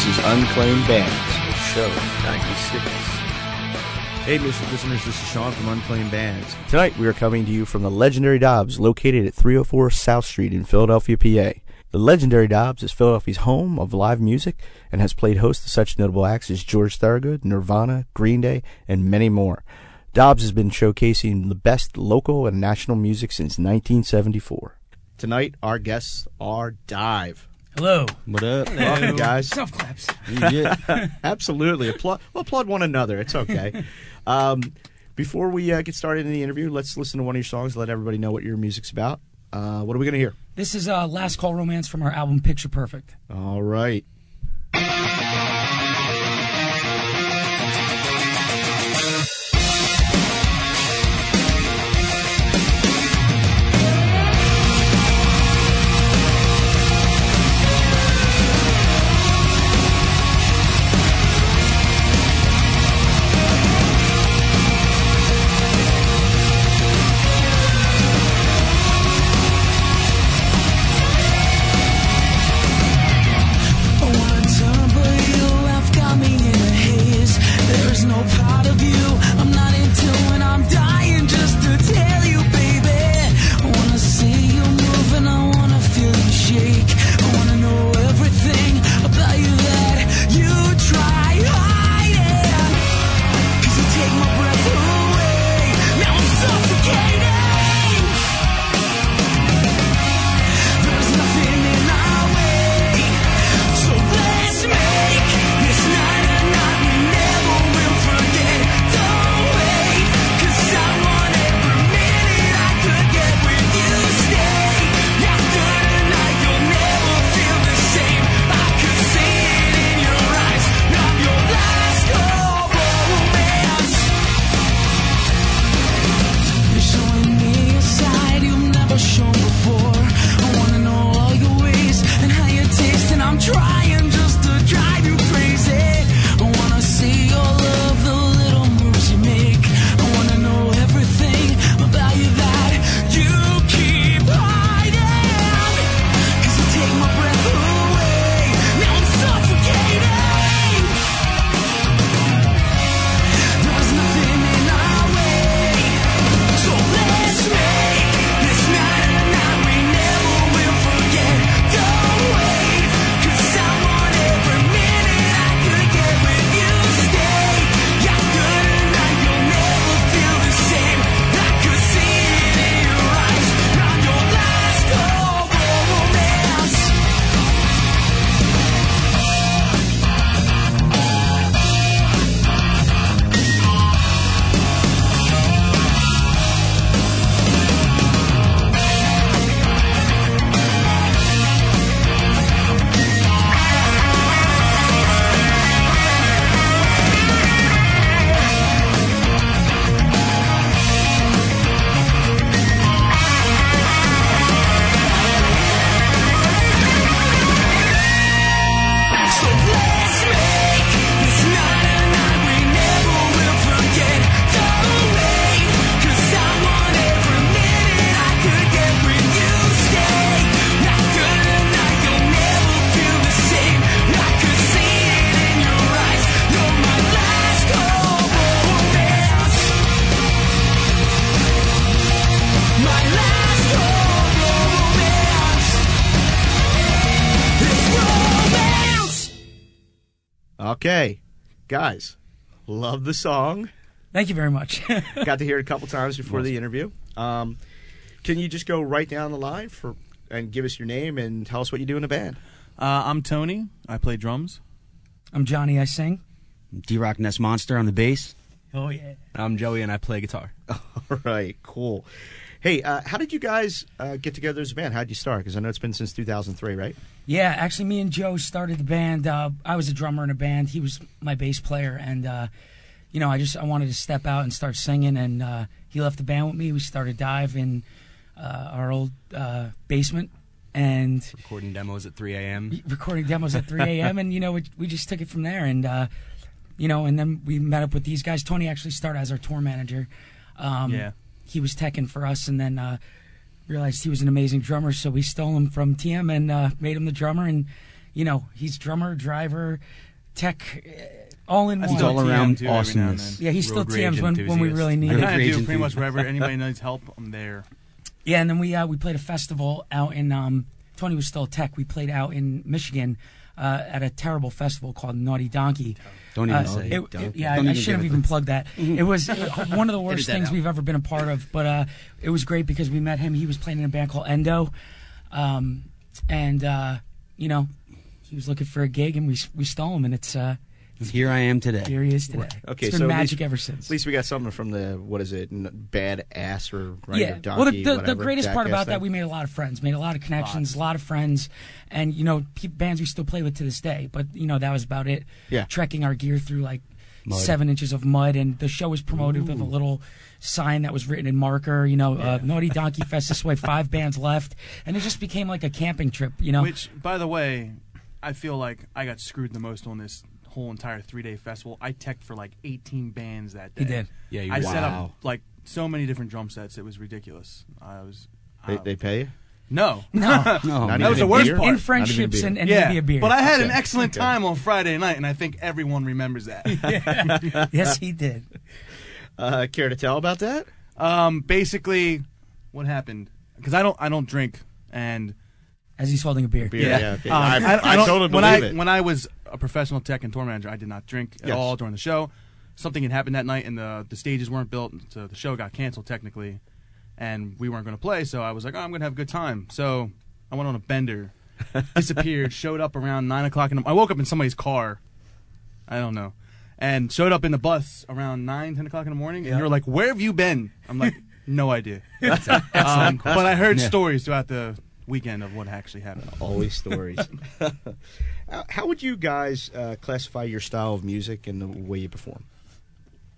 This is Unclaimed Bands, show 96. Hey, Mr. Listeners, this is Sean from Unclaimed Bands. Tonight we are coming to you from the legendary Dobbs, located at 304 South Street in Philadelphia, PA. The legendary Dobbs is Philadelphia's home of live music and has played host to such notable acts as George Thorogood, Nirvana, Green Day, and many more. Dobbs has been showcasing the best local and national music since 1974. Tonight, our guests are Dive. Hello. What up? Welcome, guys. Self claps. Yeah, absolutely. Applaud, well, applaud one another. It's okay. um, before we uh, get started in the interview, let's listen to one of your songs. Let everybody know what your music's about. Uh, what are we going to hear? This is uh, Last Call Romance from our album Picture Perfect. All right. Okay. Guys, love the song. Thank you very much. Got to hear it a couple times before the interview. Um, can you just go right down the line for and give us your name and tell us what you do in the band? Uh, I'm Tony. I play drums. I'm Johnny, I sing. D Rock Nest Monster on the bass. Oh, yeah. I'm Joey, and I play guitar. All right, cool. Hey, uh, how did you guys uh, get together as a band? How did you start? Because I know it's been since 2003, right? Yeah, actually, me and Joe started the band. Uh, I was a drummer in a band. He was my bass player, and uh, you know, I just I wanted to step out and start singing. And uh, he left the band with me. We started dive in uh, our old uh, basement, and Recording demos at 3 a.m. recording demos at 3 a.m. and you know, we, we just took it from there. And uh, you know, and then we met up with these guys. Tony actually started as our tour manager. Um, Yeah. He was teching for us, and then uh, realized he was an amazing drummer, so we stole him from TM and uh, made him the drummer, and you know, he's drummer, driver, tech, uh, all in one. still all around too every now and awesomeness. Yeah, he's still Road TMs when- when we really need I it. kinda Rage do pretty much enthusiast. wherever anybody needs help. I'm there. Yeah, and then we uh, we played a festival out in um, Tony was still tech. We played out in Michigan uh, at a terrible festival called Naughty Donkey. Don't even Uh, say it- it. yeah, Don't I, I should have even plugged that. It was uh, one of the worst things out. we've ever been a part of, but uh, it was great because we met him. He was playing in a band called Endo, um, and uh, you know, he was looking for a gig, and we we stole him, and it's uh, Here I am today. here he is today. Okay, it's been so magic least- ever since. At least we got something from the what is it? Bad ass or right yeah. donkey, well, the, the, the greatest part jackass about that, we made a lot of friends, made a lot of connections, a lot of friends, and you know, pe- bands we still play with to this day. But you know, that was about it. Yeah. Trekking our gear through like Mud. seven inches of mud, and the show was promoted with a little sign that was written in marker. You know, uh, Naughty Donkey Fest this way, five bands left, and it just became like a camping trip. You know, Which, by the way, I feel like I got screwed the most on this whole entire three day festival. I teched for like 18 bands that day. he did. Yeah, you- I set up like so many different drum sets. It was ridiculous. I was. They, uh, they pay you? no. No, No, Not. That was the worst beer? part. in Not even friendships and, and yeah, maybe a beer. but I had an excellent okay. time on Friday night, and I think everyone remembers that. yes, he did. Uh, care to tell about that? um, basically, what happened? Because I don't, I don't drink, and As he's holding a beer. Beer, yeah. okay. Um, I, I, don't- totally when believe I it. when I was a professional tech and tour manager, I did not drink at Yes. all during the show. Something had happened that night, and the the stages weren't built, so the show got canceled technically, and we weren't going to play. So I was like, oh, I'm going to have a good time. So I went on a bender, disappeared, showed up around nine o'clock, and I woke up in somebody's car. I don't know, and showed up in the bus around nine, ten o'clock in the morning, and Yeah. you're like, where have you been? I'm like, no idea. um, but I heard Yeah. stories throughout the weekend of what actually happened. Always stories. How- How would you guys uh, classify your style of music and the way you perform?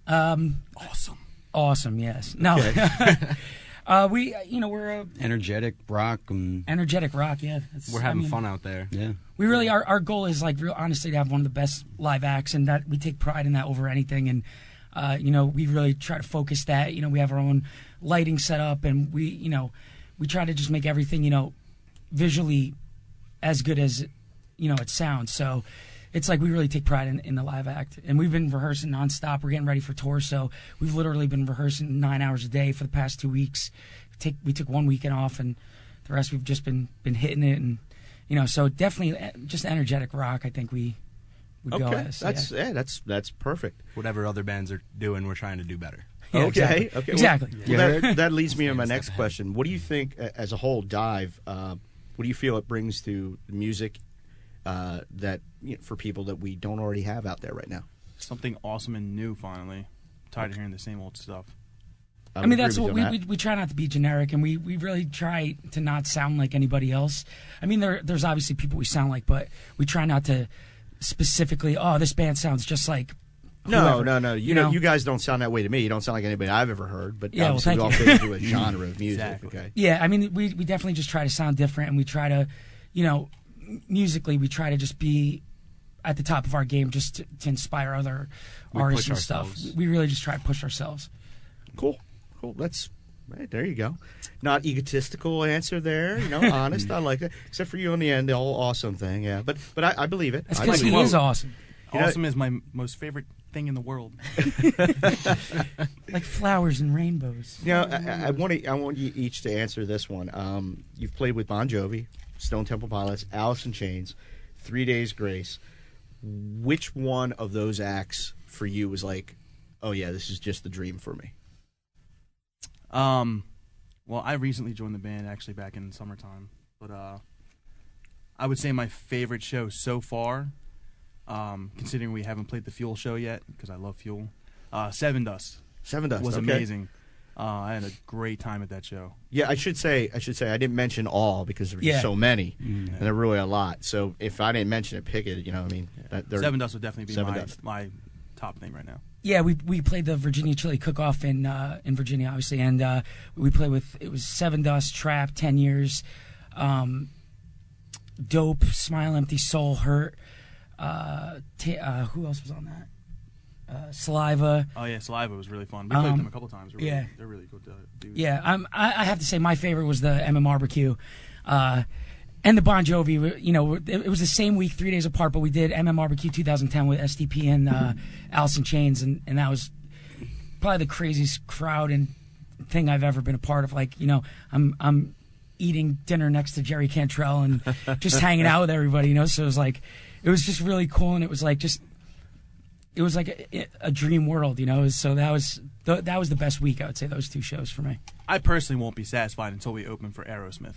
Um, Awesome. awesome. Yes. No. uh, we, uh, you know, we're a Energetic rock. And, energetic rock. Yeah. That's- We're I having mean, fun out there. yeah. We really our our goal is like real honestly to have one of the best live acts, and that we take pride in that over anything. And uh, you know, we really try to focus that. You know, we have our own lighting set up, and we, you know, we try to just make everything, you know, visually as good as you know it sounds. So it's like we really take pride in, in the live act, and we've been rehearsing nonstop. We're getting ready for tour, so we've literally been rehearsing nine hours a day for the past two weeks. Take we took one weekend off, and the rest we've just been been hitting it, and you know, so definitely uh, just energetic rock. I think we would go Okay, as. that's yeah. yeah. that's that's perfect. Whatever other bands are doing, we're trying to do better. Yeah, okay, exactly. okay, well- Exactly. Well, that, that leads me to my next question. What do you think, as a whole, dive? Uh, what do you feel it brings to music uh, that you know, for people that we don't already have out there right now? something awesome and new finally. Tired of hearing the same old stuff. I would mean, that's what we, you on we we try not to be generic, and we, we really try to not sound like anybody else. I mean, there there's obviously people we sound like, but we try not to specifically. Oh, this band sounds just like. No, whoever," no, no. You, you know, know? you guys don't sound that way to me. You don't sound like anybody I've ever heard. But Yeah, um, well, obviously, we all thank fit into a genre of music. Exactly. Okay. Yeah, I mean, we we definitely just try to sound different, and we try to, you know, musically, we try to just be at the top of our game, just to, to inspire other We artists push and stuff. We really just try to push ourselves. Cool. Cool. That's right. There you go. Not egotistical answer there. You know, honest. I like that. Except for you in the end, the whole awesome thing. Yeah, but but I, I believe it. That's because believe he it. is awesome, You know- awesome is my most favorite thing in the world. like flowers and rainbows. You know, I, I want to, I want you each to answer this one. Um, you've played with Bon Jovi, Stone Temple Pilots, Alice in Chains, Three Days Grace. Which one of those acts for you was like, oh yeah, this is just the dream for me? Um, well, I recently joined the band actually back in summertime, but uh, I would say my favorite show so far, um, considering we haven't played the Fuel show yet because I love Fuel. Uh, Sevendust Seven Dust was okay. amazing. Uh, I had a great time at that show. Yeah, I should say, I should say, I didn't mention all because there were Yeah. so many, Mm. and there are really a lot. So if I didn't mention it, pick it. You know, what I mean, that, Sevendust would definitely be Seven my Dust. my top thing right now. Yeah, we we played the Virginia Chili Cook Off in uh, in Virginia, obviously, and uh, we played with it was Seven Dust, Trapt, Ten Years, um, Dope, Smile, Empty Soul, Hurt. Uh, ta uh, who else was on that? Uh, Saliva. Oh yeah, Saliva was really fun. We played Um, them a couple times. They're really, yeah. they're really good uh, dudes. Yeah, I'm, I, I have to say my favorite was the MM Barbecue. Uh, and the Bon Jovi. You know, it, it was the same week, three days apart, but we did MM Barbecue 2010 with STP and uh, in Chains, and, and that was probably the craziest crowd and thing I've ever been a part of. Like, you know, I'm I'm eating dinner next to Jerry Cantrell and just hanging out with everybody. You know, so it was like it was just really cool, and it was like just it was like a, a dream world. You know, so that was th- that was the best week I would say. Those two shows for me. I personally won't be satisfied until we open for Aerosmith.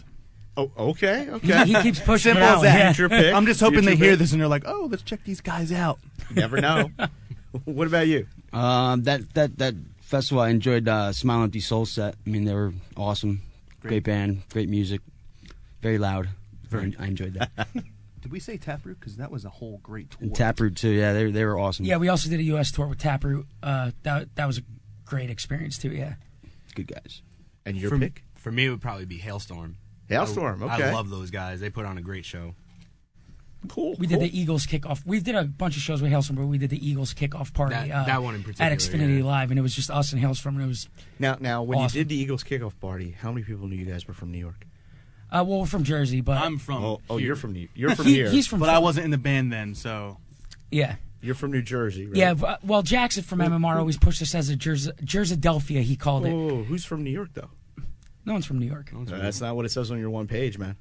Oh, okay, okay. he keeps pushing Simple it out. as that. Yeah. Future pick. I'm just hoping Future they hear pick. this and they're like, "Oh, let's check these guys out." You never know. what about you? Um, that that that festival, I enjoyed uh, Smile Empty Soul set. I mean, they were awesome. Great, Great. band, great music, very loud. Very- I, I enjoyed that. Did we say Taproot? Because that was a whole great tour. And Taproot too. Yeah, they they were awesome. Yeah, we also did a U.S. tour with Taproot. Uh, that that was a great experience too. Yeah. good guys. And your for, pick? for me, it would probably be Halestorm. Halestorm. I, Okay. I love those guys. They put on a great show. Cool. We did the Eagles kickoff. We did a bunch of shows with Halestorm, but we did the Eagles kickoff party That- uh, that one in particular, at Xfinity yeah. Live, and it was just us and Halestorm, and it was Now, now, when Awesome. you did the Eagles kickoff party, how many people knew you guys were from New York? Uh, well, we're from Jersey, but I'm from. oh, oh, here. you're from New. You're from he- here. he's from. But I wasn't in the band then, so yeah, You're from New Jersey, right? yeah. v- Well, Jackson from MMR always pushed us as a Jersey, Jerseyadelphia. He called it. Oh, who's from New York though? No one's from New York. Uh, that's not what it says on your one page, man.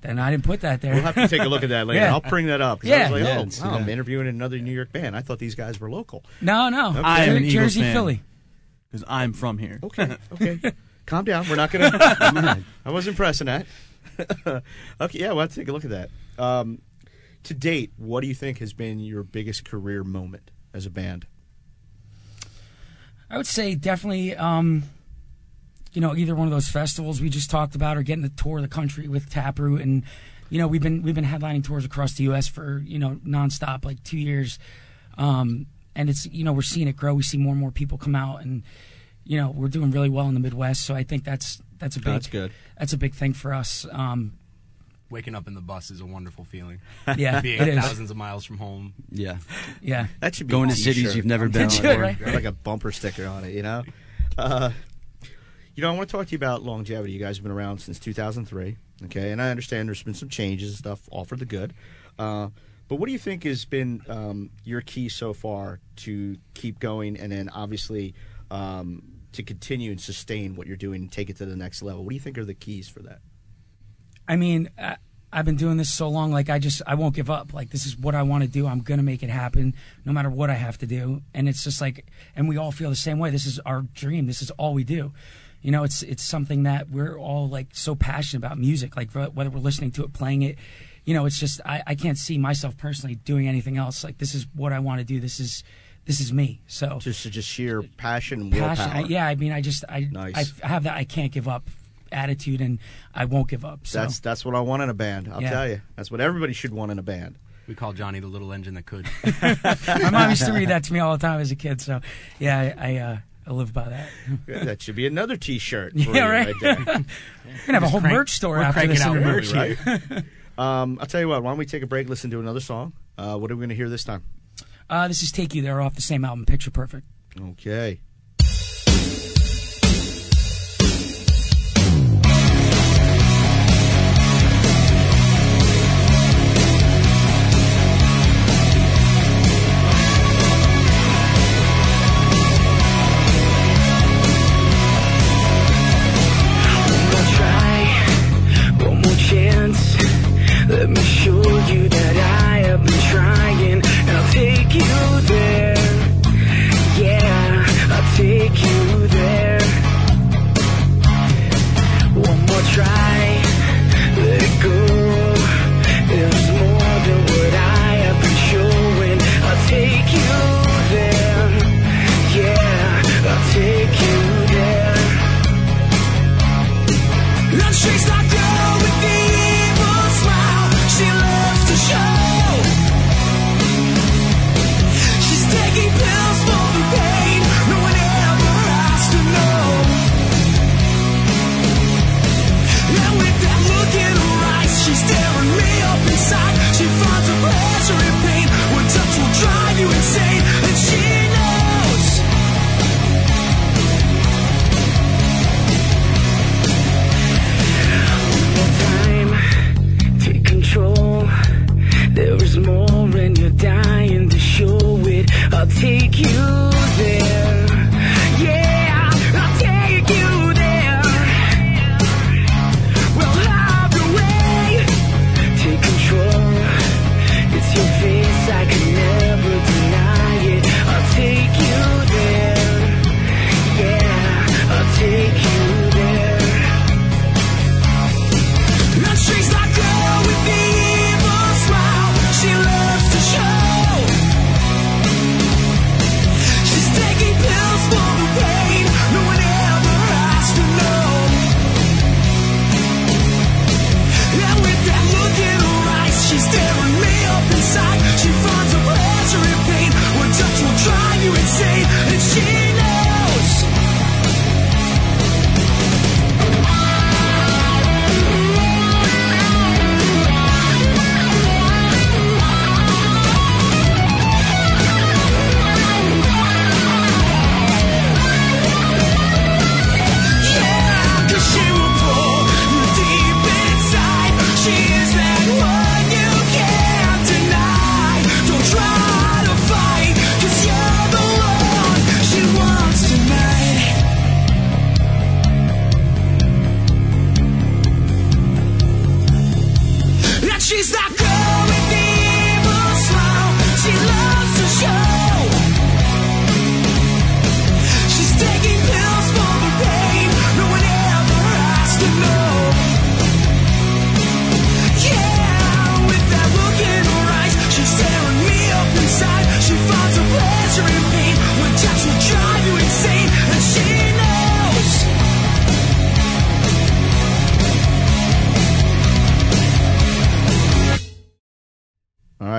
Then I didn't put that there. We'll have to take a look at that later. Yeah. I'll bring that up. 'cause Yeah. I was like, Yeah, oh, it's- wow, I'm yeah. interviewing another New York band. I thought these guys were local. no, no. I am an Jer- Eagles Jersey, fan. Philly. because I'm from here. Okay, okay. Calm down. We're not gonna. I wasn't pressing that. okay, yeah, we'll have to take a look at that. Um, to date, what do you think has been your biggest career moment as a band? I would say definitely, um, you know, either one of those festivals we just talked about, or getting to tour of the country with Taproot, and you know, we've been we've been headlining tours across the U.S. for you know nonstop, like two years, um, and it's you know we're seeing it grow. We see more and more people come out, and you know we're doing really well in the Midwest. So I think that's that's a big That's good. That's a big thing for us. Um, Waking up in the bus is a wonderful feeling. yeah, Being it is. thousands of miles from home. Yeah, Yeah, That should be going to cities t-shirt. you've never been It telling should, right? like a bumper sticker on it, you know. Uh, you know, I want to talk to you about longevity. You guys have been around since 2003, okay? And I understand there's been some changes and stuff, all for the good. Uh, but what do you think has been um, your key so far to keep going, and then obviously um, to continue and sustain what you're doing and take it to the next level? What do you think are the keys for that? I mean, I, I've been doing this so long. Like, I just, I won't give up. Like, this is what I want to do. I'm gonna make it happen, no matter what I have to do. And it's just like, and we all feel the same way. This is our dream. This is all we do. You know, it's it's something that we're all like so passionate about music. Like, whether we're listening to it, playing it, you know, it's just I, I can't see myself personally doing anything else. Like, this is what I want to do. This is this is me. So Just just sheer passion, and passion. I, yeah, I mean, I just I, Nice. I have that I can't give up attitude, and I won't give up. So That's that's what I want in a band. I'll Yeah. tell you. That's what everybody should want in a band. We call Johnny the little engine that could. My mom used to read that to me all the time as a kid. So, yeah, I I, uh, I live by that. Yeah, that should be another T-shirt. Yeah, you right. We're gonna have a whole crank- merch store we're after cranking this out merch right? Um, I'll tell you what. Why don't we take a break? Listen to another song. Uh, what are we going to hear this time? Uh, this is Take You There off the same album, Picture Perfect. Okay.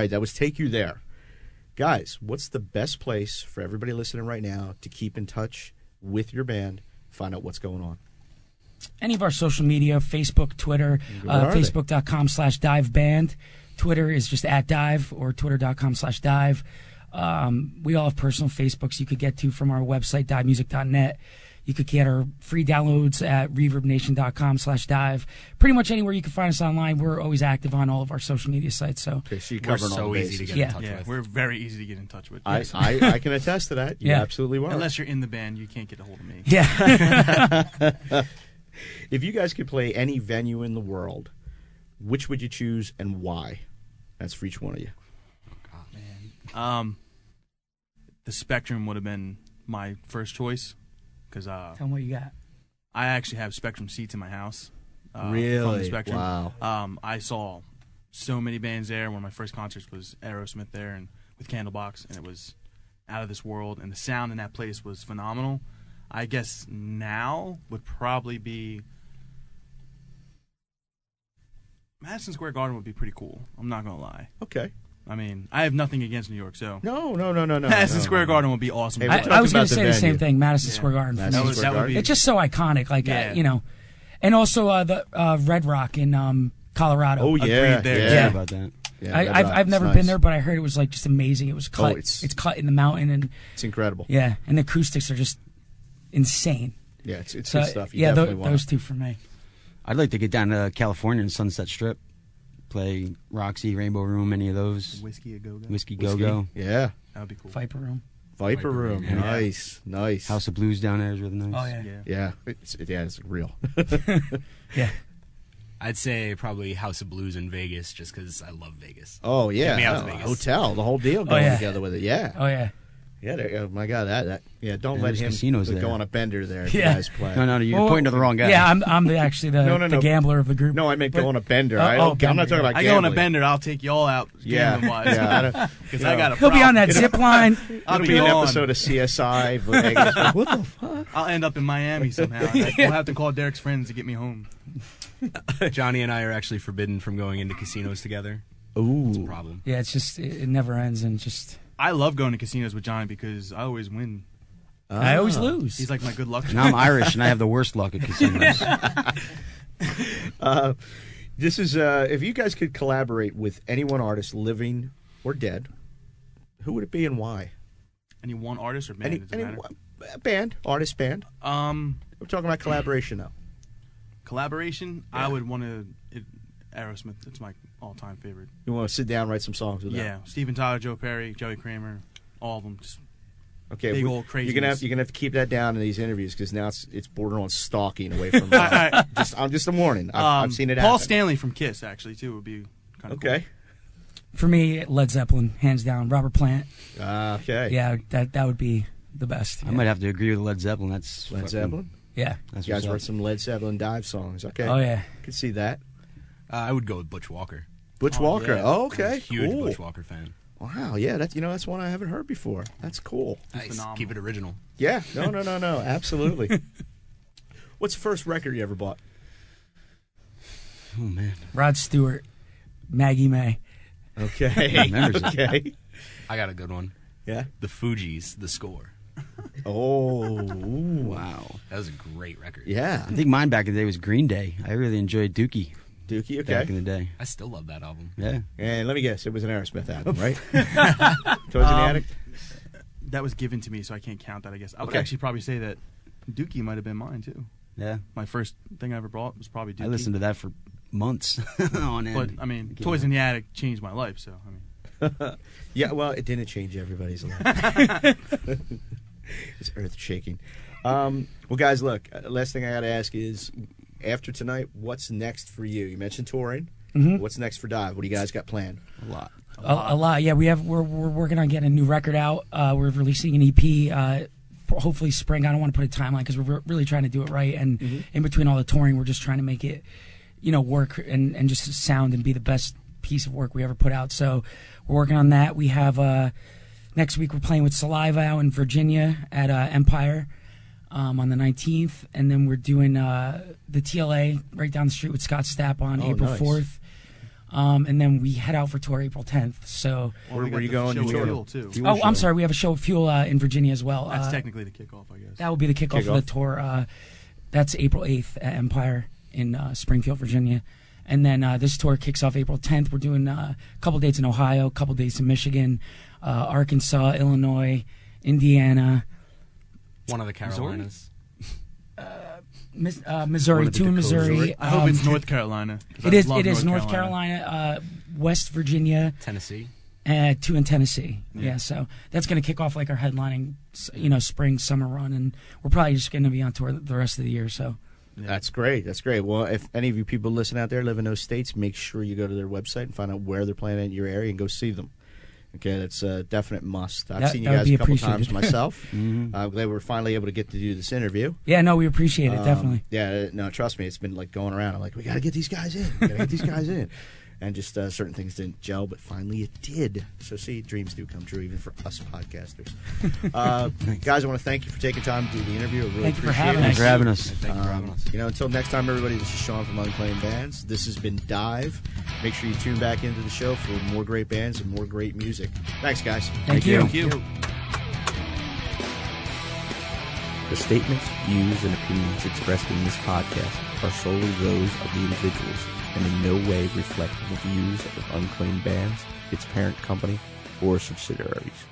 That was Take You There. Guys, what's the best place for everybody listening right now to keep in touch with your band, find out what's going on? any of our social media facebook twitter uh, facebook.com slash dive band twitter is just at dive or twitter.com slash dive um, we all have personal facebooks you could get to from our website divemusic.net you could get our free downloads at reverbnation.com slash dive pretty much anywhere you can find us online we're always active on all of our social media sites so Okay, so you're We're covering all so the easy to get Yeah. in touch Yeah, with. we're very easy to get in touch with. I, Yes. I, I can attest to that. You Yeah. absolutely are. Unless you're in the band, you can't get a hold of me. yeah if you guys could play any venue in the world, which would you choose and why? That's for each one of you. Um, the Spectrum would have been my first choice because uh, tell them what you got I actually have Spectrum seats in my house. Uh, From Really? the Spectrum. Wow. Um, I saw so many bands there. One of my first concerts was Aerosmith there and with Candlebox, and it was out of this world. And the sound in that place was phenomenal. I guess now would probably be Madison Square Garden would be pretty cool. I'm not gonna lie. Okay. I mean, I have nothing against New York, so No, no, no, no, no. Madison no, Square no. Garden would be awesome. Hey, I, we're talking I was about going to the say the same venue. thing madison Yeah. square garden for Madison me. that, was, that would be it's just so iconic like Yeah. uh, you know and also uh, the uh, red rock in um, colorado Oh Agreed yeah, there. yeah. Sorry Yeah. about that. Yeah, I, Red I've, Rock, I've it's never nice. been there, but I heard it was like just amazing. It was cut. Oh, it's- it's, cut in the mountain, and It's incredible. yeah, and the acoustics are just insane. Yeah, it's, it's So good stuff. You yeah, tho- definitely want those it. two for me. I'd like to get down to California and Sunset Strip, play Roxy, Rainbow Room, any of those. whiskey a go go. Whiskey Whiskey. Go Go, Yeah, That would be cool. Viper Room. Viper, Viper Room. Room, yeah. Nice, nice. House of Blues down there is really nice. Oh yeah, Yeah. Yeah, it's, yeah, it's real. yeah. I'd say probably House of Blues in Vegas, just because I love Vegas. Oh yeah, me out to Oh, Vegas. hotel, the whole deal oh, going yeah. together with it. Yeah, Oh yeah. Yeah. There, oh my God, that, that yeah. Don't And let him casinos go there. on a bender there. Yeah. you guys play. No, no, no you're Well, pointing to the wrong guy. Yeah, I'm I'm the, actually the, No, no, the gambler of the group. No, I meant But- go on a bender. Oh, I oh, don't, I'm not bender, talking about I go on a bender. I'll take you all out Yeah, gambling wise. yeah. I Because you I got a He'll be on that problem. zip line. I'll It'll be be an episode of CSI. Vegas. what the fuck? I'll end up in Miami somehow. We'll have to call Derek's friends to get me home. Johnny and I are actually forbidden from going into casinos together. Ooh, Problem. Yeah, it's just it, it never ends, and just I love going to casinos with Johnny because I always win. I always lose. He's like my good luck. Now I'm Irish and I have the worst luck at casinos. Uh, this is uh, if you guys could collaborate with any one artist, living or dead, who would it be and why? Any one artist or band? Any, any one- band, artist, band. Um, We're talking about collaboration now. collaboration. Yeah. I would want to. It, Aerosmith. It's my all-time favorite. You want to sit down, and write some songs with them? Yeah, Steven Tyler, Joe Perry, Joey Kramer, all of them. Just Okay. Big we- old You're gonna have you're gonna have to keep that down in these interviews because now it's it's bordering on stalking away from. All right. just, I'm just a warning. I've, um, I've seen it Paul happen. Stanley from Kiss actually too would be kind of Okay. For me, Led Zeppelin, hands down. Robert Plant. Uh, okay. Yeah, that that would be the best. I yeah. might have to agree with Led Zeppelin. That's Led fucking- Zeppelin. Yeah. That's You guys what's wrote some Led Zeppelin dive songs. Okay. Oh yeah. Could see that. Uh, I would go with Butch Walker. Butch Oh, Walker. yeah. Oh, I'm okay. a huge cool. Butch Walker fan. Wow. Yeah. That's you know that's one I haven't heard before. That's cool. Nice. phenomenal. Keep it original. Yeah. No. No. No. No. Absolutely. What's the first record you ever bought? Oh man, Rod Stewart, Maggie May. Okay. Okay. I got a good one. Yeah. The Fugees, The Score. Oh. ooh. wow. That was a great record. Yeah. I think mine back in the day was Green Day. I really enjoyed Dookie Dookie. back in the day. I still love that album. Yeah. And let me guess, it was an Aerosmith album, right? Toys in the Um, Attic. That was given to me, so I can't count that. I guess I would actually probably say that Dookie might have been mine too. Yeah. My first thing I ever bought was probably Dookie. I listened to that for months on end. But I mean, Can't Toys in the Attic changed my life. So I mean, Yeah, well, it didn't change everybody's life. it's earth shaking. Um, well, guys, look. uh, Last thing I got to ask is, after tonight, what's next for you? You mentioned touring. Mhm. What's next for Dive? What do you guys got planned? a lot. A, a lot. Yeah, we have. We're we're working on getting a new record out. Uh, we're releasing an EP. Uh, hopefully spring. I don't want to put a timeline because we're really trying to do it right. And in between all the touring, we're just trying to make it, you know, work and and just sound and be the best piece of work we ever put out. So we're working on that. We have uh, next week we're playing with Saliva out in Virginia at uh, Empire. Um, on the 19th, and then we're doing uh, the TLA right down the street with Scott Stapp on Oh, April nice. 4th. Um, and then we head out for tour April 10th. So, Well, Where we were you going? show You with were- Fuel, too. Fuel oh, I'm sorry, we have a show of Fuel uh, in Virginia as well. That's Uh, technically the kickoff, I guess. that will be the kickoff, Kickoff. of the tour. Uh, that's April 8th at Empire in uh, Springfield, Virginia. And then uh, this tour kicks off April 10th. We're doing uh, a couple dates in Ohio, a couple dates in Michigan, uh, Arkansas, Illinois, Indiana, One of the Carolinas. Mis- uh, Missouri, One of the two in Dakotas, Missouri. I hope um, it's North Carolina. It I is. love It is North Carolina, uh, West Virginia, Tennessee. uh, two in Tennessee. Yeah. Yeah. so that's going to kick off like our headlining, you know, spring summer run, and we're probably just going to be on tour the rest of the year. So Yeah. That's great. That's great. Well, if any of you people listen out there live in those states, make sure you go to their website and find out where they're playing in your area and go see them. Okay, that's a definite must. I've That- seen you guys a couple times appreciated. myself. Mhm. I'm glad we're finally able to get to do this interview. yeah, no, we appreciate it Um, definitely. Yeah, no, trust me, it's been like going around. I'm like, we got to get these guys in. We got to get these guys in. And just uh, certain things didn't gel, but finally it did. So, see, dreams do come true, even for us podcasters. uh, guys, I want to thank you for taking time to do the interview. I really Thank you for appreciate having it. Thanks for having us. Thank you for having Um, us. You know, until next time, everybody, this is Sean from Unclaimed Bands. This has been Dive. Make sure you tune back into the show for more great bands and more great music. Thanks, guys. Thank, you. Thank you. The statements, views, and opinions expressed in this podcast are solely those of the individuals and in no way reflect the views of Unclaimed Bands, its parent company, or subsidiaries.